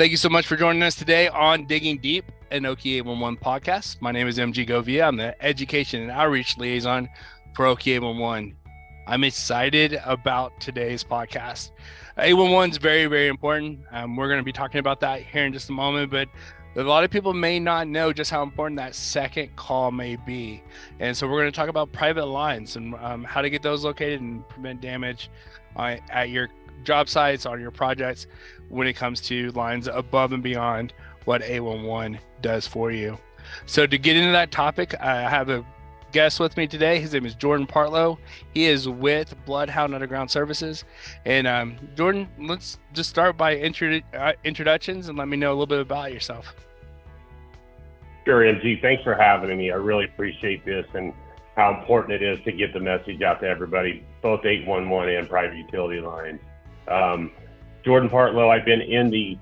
Thank you so much for joining us today on Digging Deep, an Okie 811 podcast. My name is MG Govia. I'm the Education and Outreach Liaison for Okie 811. I'm excited about today's podcast. 811 is very, very important. Um, we're going to be talking about that here in just a moment, but a lot of people may not know just how important that second call may be. And so we're going to talk about private lines and um, how to get those located and prevent damage uh, at your job sites, on your projects when it comes to lines above and beyond what 811 does for you. So to get into that topic, I have a guest with me today. His name is Jordan Partlow. He is with Bloodhound Underground Services. And um, Jordan, let's just start by intro- uh, introductions and let me know a little bit about yourself. Sure, MG. Thanks for having me. I really appreciate this and how important it is to get the message out to everybody, both 811 and private utility lines. Um, Jordan Partlow, I've been in the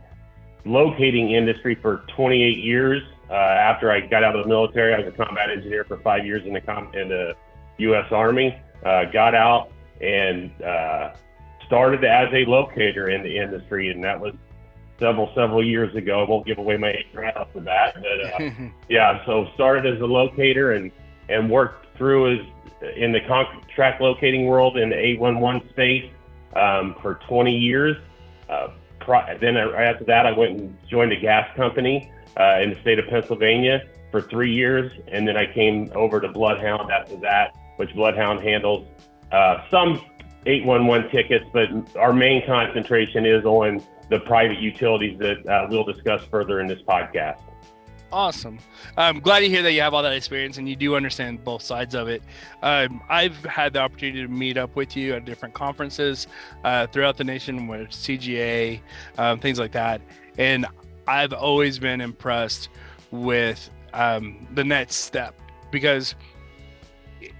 locating industry for 28 years. Uh, after I got out of the military, I was a combat engineer for five years in the, com- in the U.S. Army. Uh, got out and uh, started as a locator in the industry, and that was several several years ago. I won't give away my age right off the bat, but uh, yeah. So started as a locator and and worked through as in the contract locating world in the 811 space um, for 20 years. Uh, then after that, I went and joined a gas company uh, in the state of Pennsylvania for three years, and then I came over to Bloodhound after that, which Bloodhound handles uh, some 811 tickets, but our main concentration is on the private utilities that uh, we'll discuss further in this podcast. Awesome. I'm glad to hear that you have all that experience and you do understand both sides of it. Um, I've had the opportunity to meet up with you at different conferences uh, throughout the nation with CGA, um, things like that. And I've always been impressed with um, the next step because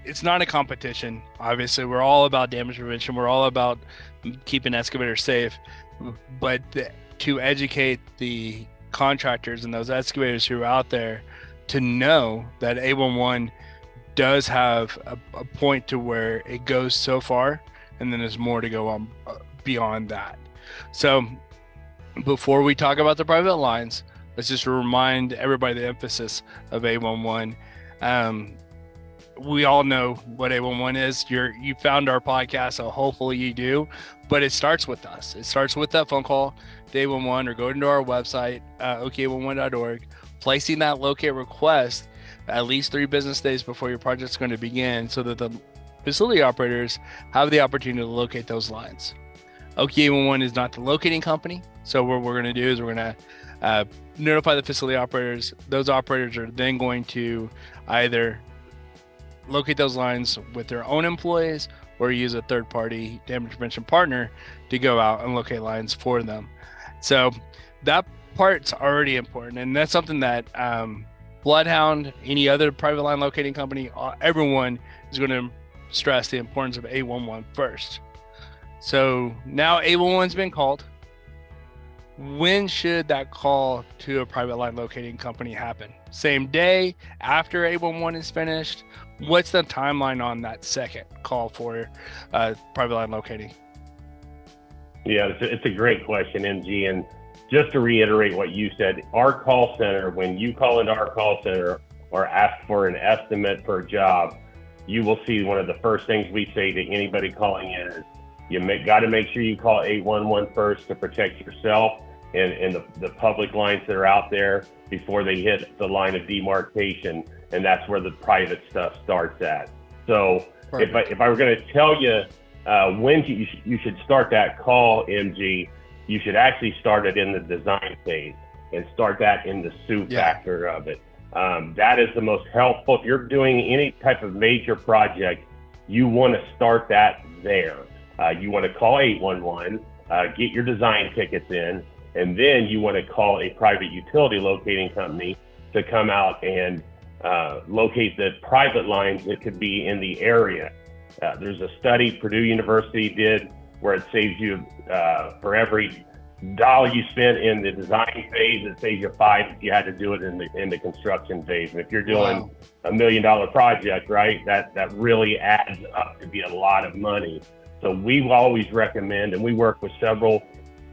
it's not a competition. Obviously, we're all about damage prevention. We're all about keeping excavators safe, but to educate the contractors and those excavators who are out there to know that 811 does have a, a point to where it goes so far and then there's more to go on uh, beyond that. So before we talk about the private lines, let's just remind everybody the emphasis of 811. Um, we all know what 811 is. You're you found our podcast, so hopefully you do. But it starts with us. It starts with that phone call day one one or going to our website, uh, ok11.org, placing that locate request at least three business days before your project's going to begin so that the facility operators have the opportunity to locate those lines. OK811 is not the locating company. So what we're going to do is we're going to uh, notify the facility operators. Those operators are then going to either locate those lines with their own employees or use a third party damage prevention partner to go out and locate lines for them. So that part's already important, and that's something that um, Bloodhound, any other private line locating company, uh, everyone is going to stress the importance of 811 first. So now 811's been called. When should that call to a private line locating company happen? Same day after 811 is finished? What's the timeline on that second call for uh, private line locating? Yeah, it's a, it's a great question, MG. And just to reiterate what you said, our call center, when you call into our call center or ask for an estimate per job, you will see one of the first things we say to anybody calling in is you got to make sure you call 811 first to protect yourself and, and the, the public lines that are out there before they hit the line of demarcation. And that's where the private stuff starts at. So if I, if I were going to tell you uh, when you, you should start that call, MG, you should actually start it in the design phase and start that in the SUE yeah. factor of it. Um, that is the most helpful. If you're doing any type of major project, you want to start that there. Uh, you want to call 811, uh, get your design tickets in, and then you want to call a private utility locating company to come out and uh, locate the private lines that could be in the area. Uh, there's a study Purdue University did where it saves you uh, for every dollar you spent in the design phase, it saves you five if you had to do it in the in the construction phase. And if you're doing wow. a million dollar project, right, that that really adds up to be a lot of money. So we always recommend, and we work with several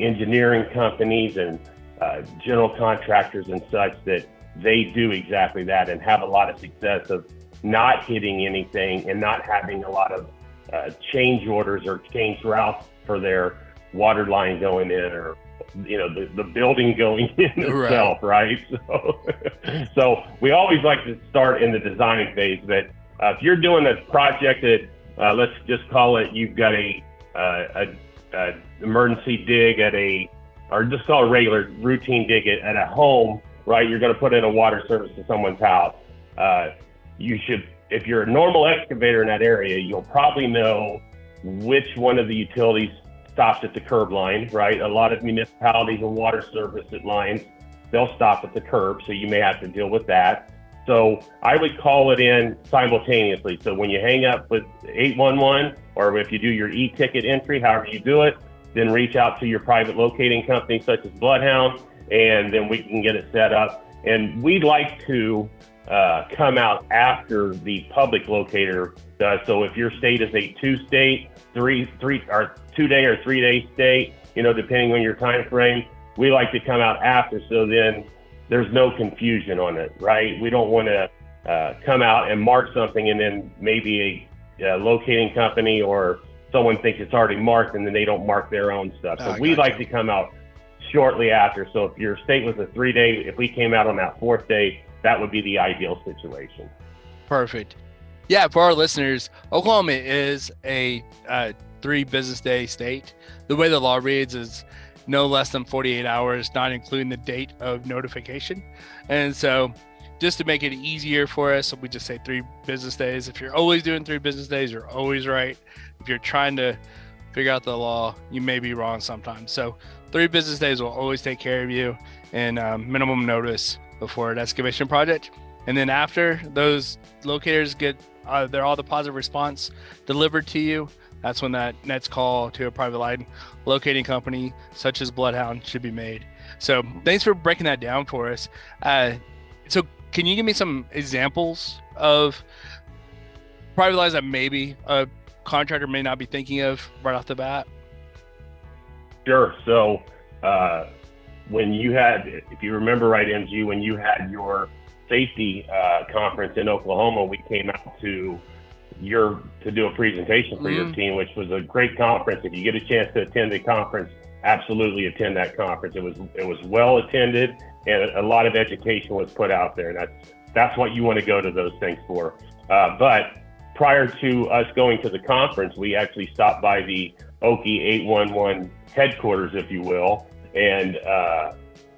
engineering companies and uh, general contractors and such that they do exactly that and have a lot of success of not hitting anything and not having a lot of uh, change orders or change routes for their water line going in or you know the, the building going in right. itself right so so we always like to start in the design phase but uh, if you're doing a project that uh, let's just call it you've got a, uh, a, a, emergency dig at a or just call it regular routine dig at, at a home right you're going to put in a water service to someone's house uh, you should if you're a normal excavator in that area you'll probably know which one of the utilities stops at the curb line, right? A lot of municipalities and water service lines, they'll stop at the curb, so you may have to deal with that. So I would call it in simultaneously. So when you hang up with 811, or if you do your e-ticket entry, however you do it, then reach out to your private locating company such as Bloodhound, and then we can get it set up. And we'd like to uh, come out after the public locator does. So if your state is a two-state, three, three, or two day or three day state, you know, depending on your time frame. We like to come out after so then there's no confusion on it, right? We don't want to uh, come out and mark something and then maybe a, a, locating company or someone thinks it's already marked and then they don't mark their own stuff. So oh, we like to come out shortly after. So if your state was a three day, if we came out on that fourth day, that would be the ideal situation. Perfect. Yeah, for our listeners, Oklahoma is a uh, three business day state. The way the law reads is no less than 48 hours, not including the date of notification. And so, just to make it easier for us, we just say three business days. If you're always doing three business days, you're always right. If you're trying to figure out the law, you may be wrong sometimes. So, three business days will always take care of you and um, minimum notice before an excavation project. And then after those locators get uh, they're all the positive response delivered to you, that's when that next call to a private line locating company such as Bloodhound should be made. So thanks for breaking that down for us. Uh, so can you give me some examples of private lines that maybe a contractor may not be thinking of right off the bat? Sure. So uh, when you had, if you remember right, MG, when you had your safety uh, conference in Oklahoma, we came out to your to do a presentation for mm-hmm. your team, which was a great conference. If you get a chance to attend the conference, absolutely attend that conference. It was it was well attended, and a lot of education was put out there. And that's that's what you want to go to those things for. Uh, but prior to us going to the conference, we actually stopped by the Okie 811 headquarters, if you will, and uh,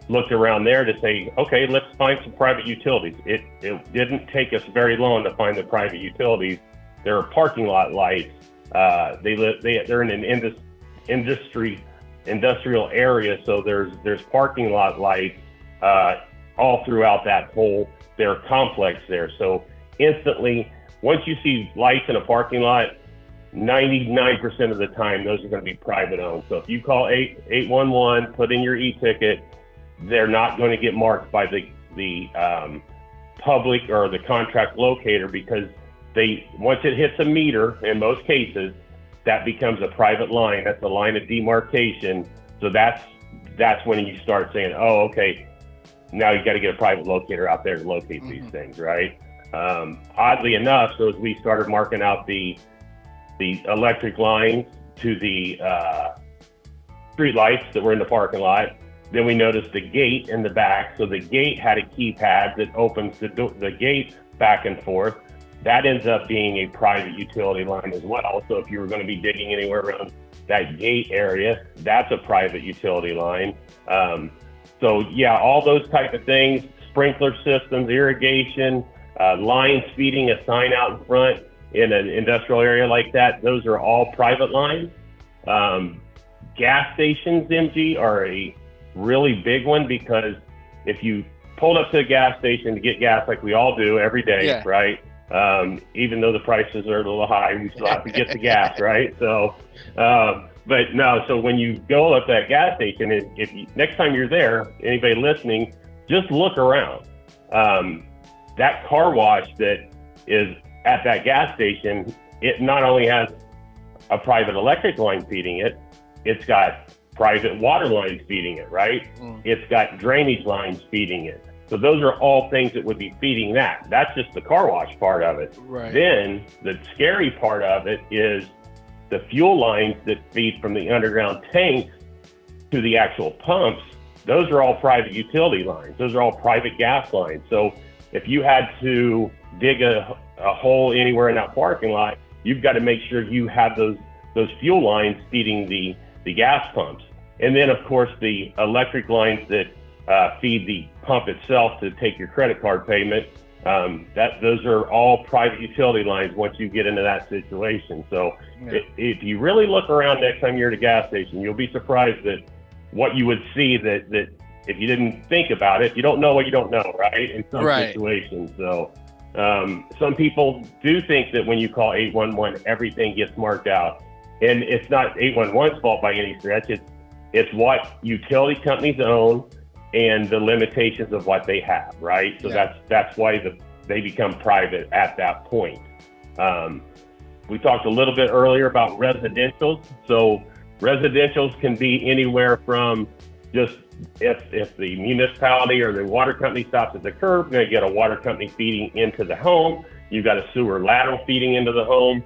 looked around there to say, okay, let's find some private utilities. It, it didn't take us very long to find the private utilities there are parking lot lights. Uh, they live. They they're in an indus, industry industrial area, so there's there's parking lot lights uh, all throughout that whole their complex there. So instantly, once you see lights in a parking lot, 99% of the time those are going to be private owned. So if you call 8 811, put in your e-ticket, they're not going to get marked by the the um, public or the contract locator because they once it hits a meter in most cases, that becomes a private line. That's a line of demarcation. So that's that's when you start saying, oh, okay, now you got to get a private locator out there to locate mm-hmm. these things, right? Um, oddly enough, so as we started marking out the the electric lines to the uh, street lights that were in the parking lot, then we noticed the gate in the back. So the gate had a keypad that opens the do- the gate back and forth that ends up being a private utility line as well. So if you were going to be digging anywhere around that gate area, that's a private utility line. Um, so yeah, all those type of things, sprinkler systems, irrigation, uh, lines feeding a sign out in front in an industrial area like that, those are all private lines. Um, gas stations, MG, are a really big one because if you pulled up to a gas station to get gas like we all do every day, yeah. right? Um, even though the prices are a little high, we still have to get the gas, right? So, um, but no. So when you go up that gas station, if you, next time you're there, anybody listening, just look around. Um, that car wash that is at that gas station, it not only has a private electric line feeding it, it's got private water lines feeding it, right? Mm. It's got drainage lines feeding it. So those are all things that would be feeding that. That's just the car wash part of it. Right. Then the scary part of it is the fuel lines that feed from the underground tanks to the actual pumps. Those are all private utility lines. Those are all private gas lines. So if you had to dig a, a hole anywhere in that parking lot, you've got to make sure you have those those fuel lines feeding the the gas pumps. And then, of course, the electric lines that uh, feed the pump itself to take your credit card payment. Um, that those are all private utility lines once you get into that situation. So yeah. if, if you really look around next time you're at a gas station, you'll be surprised that what you would see that that if you didn't think about it, you don't know what you don't know, right? In some right. situations. So um, some people do think that when you call 811, everything gets marked out. And it's not 811's fault by any stretch. It's it's what utility companies own and the limitations of what they have, right? So yeah. that's that's why the, they become private at that point. Um, we talked a little bit earlier about residentials. So residentials can be anywhere from just if if the municipality or the water company stops at the curb, you're to get a water company feeding into the home. You've got a sewer lateral feeding into the home.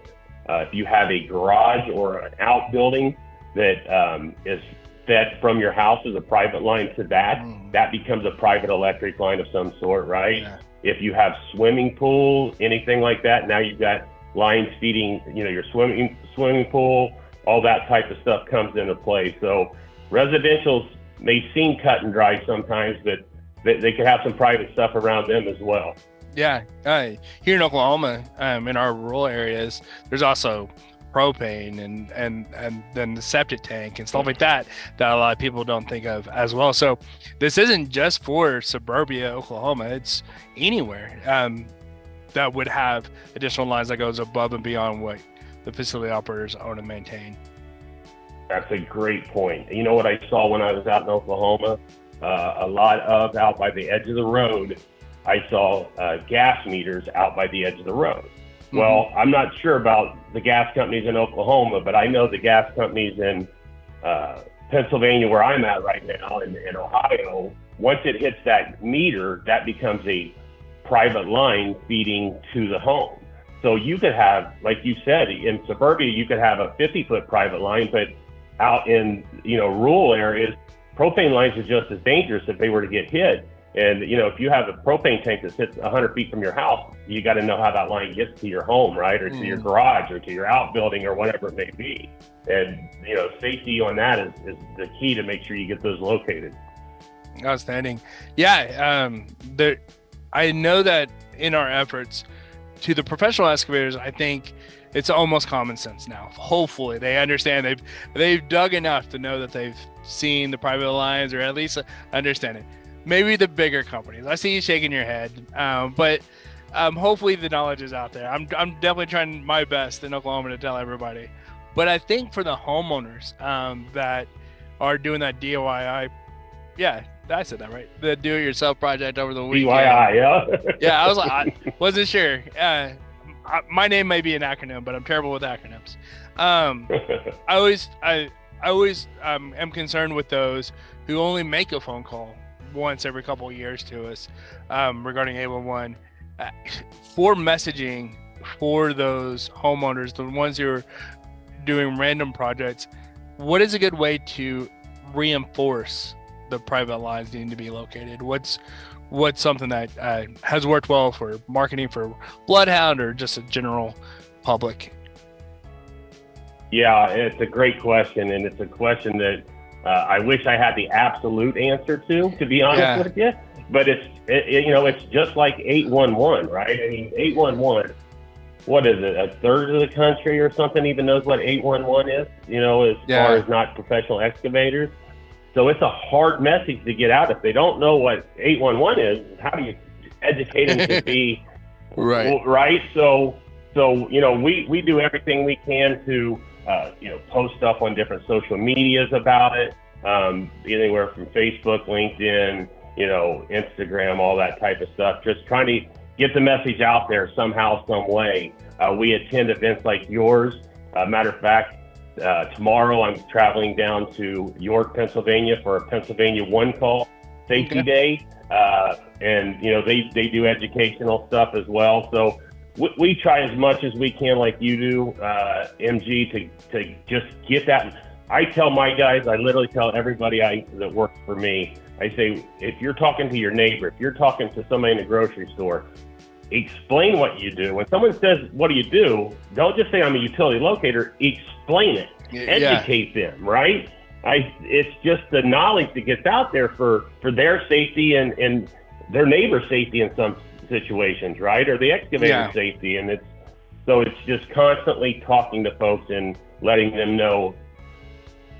Uh, if you have a garage or an outbuilding that um, is fed from your house as a private line to that, mm. that becomes a private electric line of some sort, right? Yeah. If you have swimming pool, anything like that, now you've got lines feeding, you know, your swimming swimming pool, all that type of stuff comes into play. So residentials may seem cut and dry sometimes, but they, they could have some private stuff around them as well. Yeah, uh, here in Oklahoma, um, in our rural areas, there's also propane and and and then the septic tank and stuff like that that a lot of people don't think of as well. So this isn't just for suburbia Oklahoma; it's anywhere um, that would have additional lines that goes above and beyond what the facility operators own and maintain. That's a great point. You know what I saw when I was out in Oklahoma? Uh, a lot of out by the edge of the road. I saw uh, gas meters out by the edge of the road. Mm-hmm. Well, I'm not sure about the gas companies in Oklahoma, but I know the gas companies in uh, Pennsylvania, where I'm at right now, in, in Ohio. Once it hits that meter, that becomes a private line feeding to the home. So you could have, like you said, in suburbia, you could have a 50 foot private line, but out in you know rural areas, propane lines are just as dangerous if they were to get hit. And you know, if you have a propane tank that sits 100 feet from your house, you got to know how that line gets to your home, right, or to mm. your garage, or to your outbuilding, or whatever it may be. And you know, safety on that is, is the key to make sure you get those located. Outstanding. Yeah, um, there. I know that in our efforts to the professional excavators, I think it's almost common sense now. Hopefully, they understand they've they've dug enough to know that they've seen the private lines or at least understand it. Maybe the bigger companies. I see you shaking your head, um, but um, hopefully the knowledge is out there. I'm I'm definitely trying my best in Oklahoma to tell everybody. But I think for the homeowners um, that are doing that DIY, yeah, I said that right. The do-it-yourself project over the weekend. DIY, yeah. yeah, I was like, I wasn't sure. Uh, I, my name may be an acronym, but I'm terrible with acronyms. Um, I always, I, I always um, am concerned with those who only make a phone call once every couple of years to us um, regarding 811 uh, for messaging for those homeowners, the ones who are doing random projects. What is a good way to reinforce the private lines needing to be located? What's what's something that uh, has worked well for marketing for Bloodhound or just a general public? Yeah, it's a great question, and it's a question that uh, I wish I had the absolute answer to, to be honest yeah. with you. But it's it, it, you know it's just like eight one one, right? I mean eight one one. What is it? A third of the country or something even knows what eight one one is. You know, as yeah. far as not professional excavators. So it's a hard message to get out. If they don't know what 811 is, how do you educate them to be right? Right. So, so you know, we we do everything we can to uh, you know post stuff on different social medias about it, um, anywhere from Facebook, LinkedIn, you know, Instagram, all that type of stuff. Just trying to get the message out there somehow, some way. Uh, we attend events like yours. Uh, matter of fact, Uh, tomorrow, I'm traveling down to York, Pennsylvania for a Pennsylvania One Call Safety okay. Day, uh, and you know they they do educational stuff as well. So we, we try as much as we can, like you do, uh, MG, to to just get that. I tell my guys, I literally tell everybody I that works for me. I say, if you're talking to your neighbor, if you're talking to somebody in the grocery store, explain what you do. When someone says, "What do you do?" Don't just say, "I'm a utility locator." Explain it. Yeah. Educate them. Right. I. It's just the knowledge that gets out there for for their safety and and their neighbor's safety in some situations, right? Or the excavator yeah. safety, and it's so it's just constantly talking to folks and letting them know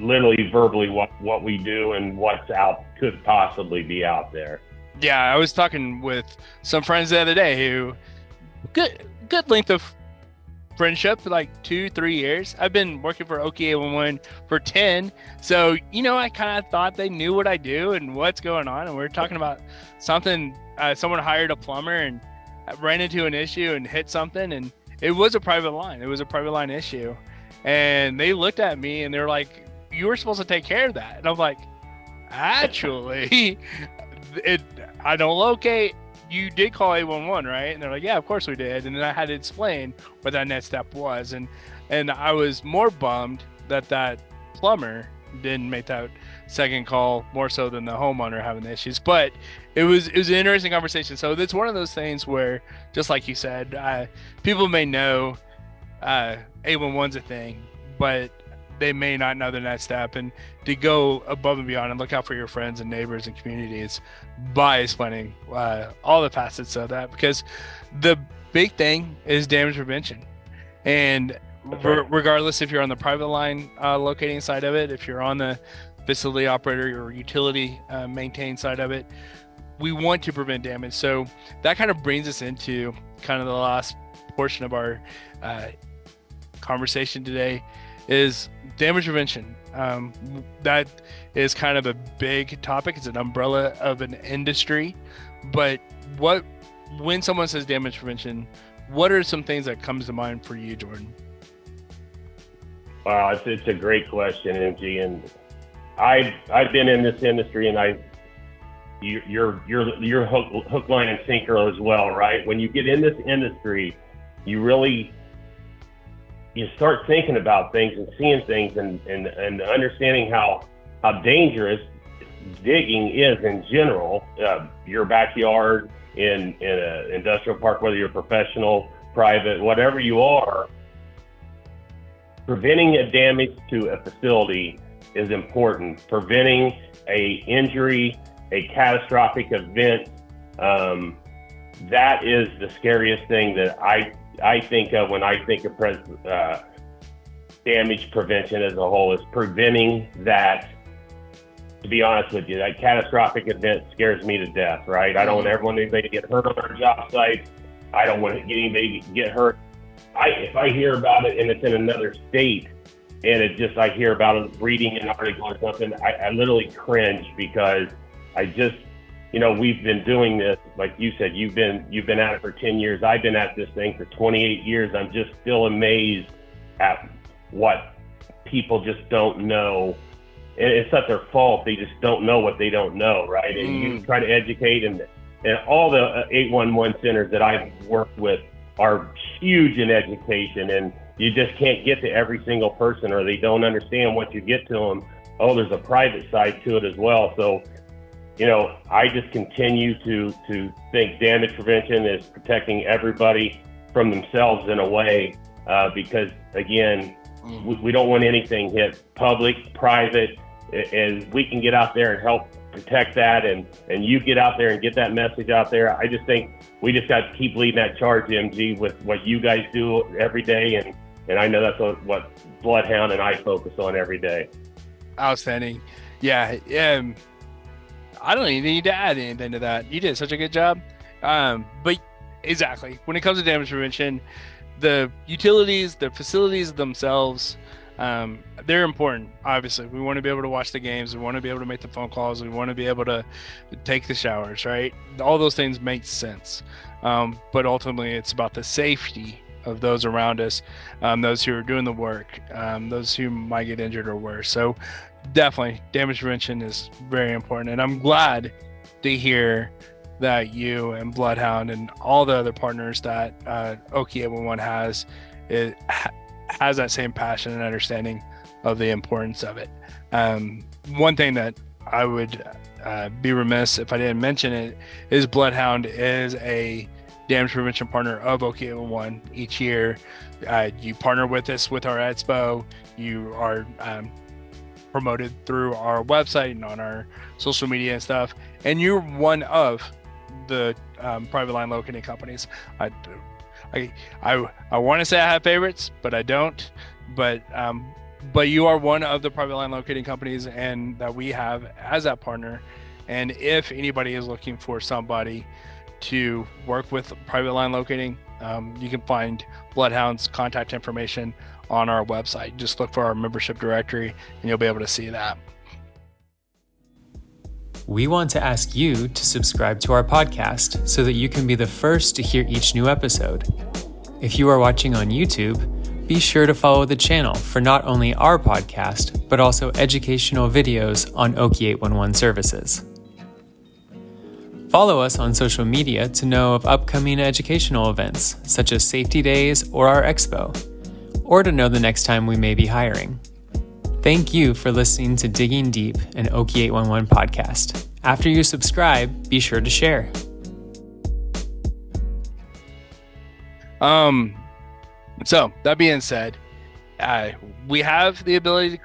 literally verbally what what we do and what's out could possibly be out there. Yeah, I was talking with some friends the other day who good good length of friendship like two three years. I've been working for OK811 for 10 so you know i kind of thought they knew what i do and what's going on and we are talking about something uh, someone hired a plumber and ran into an issue and hit something and it was a private line. It was a private line issue. And they looked at me and they're like you were supposed to take care of that. And i'm like actually it I don't locate. You did call 811, right? And they're like, yeah, of course we did. And then I had to explain what that next step was. And and I was more bummed that that plumber didn't make that second call more so than the homeowner having the issues. But it was it was an interesting conversation. So it's one of those things where, just like you said, uh, people may know uh, 811's a thing, but they may not know the next step and to go above and beyond and look out for your friends and neighbors and communities by explaining uh, all the facets of that because the big thing is damage prevention. And re- regardless if you're on the private line uh, locating side of it if you're on the facility operator or utility uh, maintain side of it we want to prevent damage. So that kind of brings us into kind of the last portion of our uh, conversation today is damage prevention. Um, that is kind of a big topic. It's an umbrella of an industry. But what, when someone says damage prevention, what are some things that comes to mind for you, Jordan? Wow, it's, it's a great question, MG, and I've I've been in this industry, and I you're you're you're hook, hook line and sinker as well, right? When you get in this industry, you really you start thinking about things and seeing things and, and, and understanding how how dangerous digging is in general. Uh, your backyard in in an industrial park, whether you're professional, private, whatever you are, preventing a damage to a facility is important. Preventing a injury, a catastrophic event, um, that is the scariest thing that I I think of when I think of pres- uh, damage prevention as a whole is preventing that. To be honest with you, that catastrophic event scares me to death. Right? I don't want everyone anybody to get hurt on our job site. I don't want anybody to get hurt. I if I hear about it and it's in another state, and it just I hear about it reading an article or something, I, I literally cringe because I just you know, we've been doing this, like you said, you've been you've been at it for 10 years. I've been at this thing for 28 years. I'm just still amazed at what people just don't know. And it's not their fault. They just don't know what they don't know, right? And mm. you try to educate and and all the 811 centers that I've worked with are huge in education and you just can't get to every single person or they don't understand what you get to them. Oh, there's a private side to it as well. So you know, I just continue to to think damage prevention is protecting everybody from themselves in a way, uh, because again, mm-hmm. we, we, don't want anything hit public, private, and we can get out there and help protect that, and and you get out there and get that message out there. I just think we just got to keep leading that charge, MG, with what you guys do every day, and and I know that's what, what Bloodhound and I focus on every day. Outstanding, yeah. Um, I don't even need to add anything to that. You did such a good job. Um, but exactly, when it comes to damage prevention, the utilities, the facilities themselves, um, they're important. Obviously, we want to be able to watch the games. We want to be able to make the phone calls. We want to be able to take the showers. Right? All those things make sense. Um, but ultimately, it's about the safety of those around us, um, those who are doing the work, um, those who might get injured or worse. So, definitely, damage prevention is very important. And I'm glad to hear that you and Bloodhound and all the other partners that uh, Okie 811 has it ha- has that same passion and understanding of the importance of it. Um, one thing that I would uh, be remiss if I didn't mention it is Bloodhound is a damage prevention partner of Okie 811 each year. Uh, you partner with us with our expo. You are um, promoted through our website and on our social media and stuff. And you're one of the um, private line locating companies. I, I, I, I want to say I have favorites, but I don't. But um, but you are one of the private line locating companies, and that we have as that partner. And if anybody is looking for somebody to work with private line locating, um, you can find Bloodhound's contact information on our website. Just look for our membership directory, and you'll be able to see that. We want to ask you to subscribe to our podcast so that you can be the first to hear each new episode. If you are watching on YouTube, be sure to follow the channel for not only our podcast, but also educational videos on Okie 811 services. Follow us on social media to know of upcoming educational events, such as Safety Days or our Expo, or to know the next time we may be hiring. Thank you for listening to Digging Deep, an Okie 811 podcast. After you subscribe, be sure to share. Um, so that being said, uh, we have the ability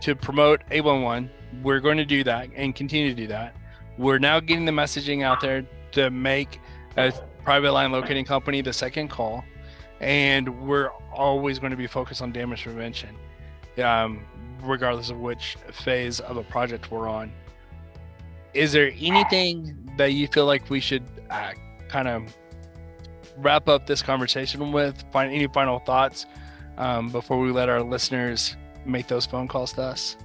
to promote 811. We're going to do that and continue to do that. We're now getting the messaging out there to make a private line locating company the second call, and we're always going to be focused on damage prevention, um, regardless of which phase of a project we're on. Is there anything that you feel like we should uh, kind of wrap up this conversation with? Find any final thoughts um, before we let our listeners make those phone calls to us?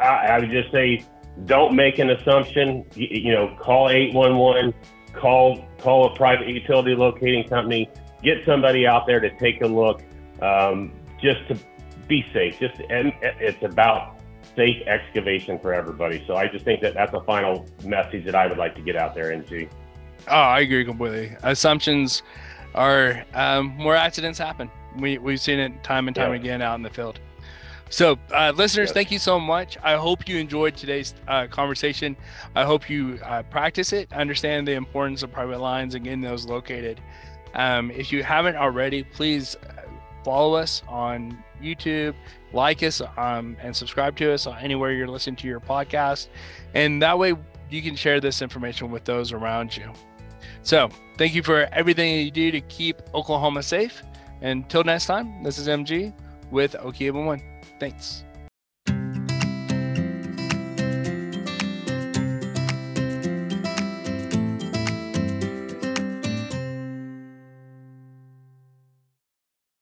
I, I would just say, don't make an assumption. You, you know, call eight one one, call call a private utility locating company, get somebody out there to take a look, um, just to be safe. Just and it's about safe excavation for everybody. So I just think that that's a final message that I would like to get out there into. Oh, I agree completely. Assumptions are um, more accidents happen. We we've seen it time and time yeah. again out in the field. So, uh, listeners, thank you so much. I hope you enjoyed today's uh, conversation. I hope you uh, practice it, understand the importance of private lines and getting those located. Um, if you haven't already, please uh, follow us on YouTube, like us, um, and subscribe to us anywhere you're listening to your podcast. And that way you can share this information with those around you. So, thank you for everything you do to keep Oklahoma safe. Until next time, this is MG with Okie 811. Thanks.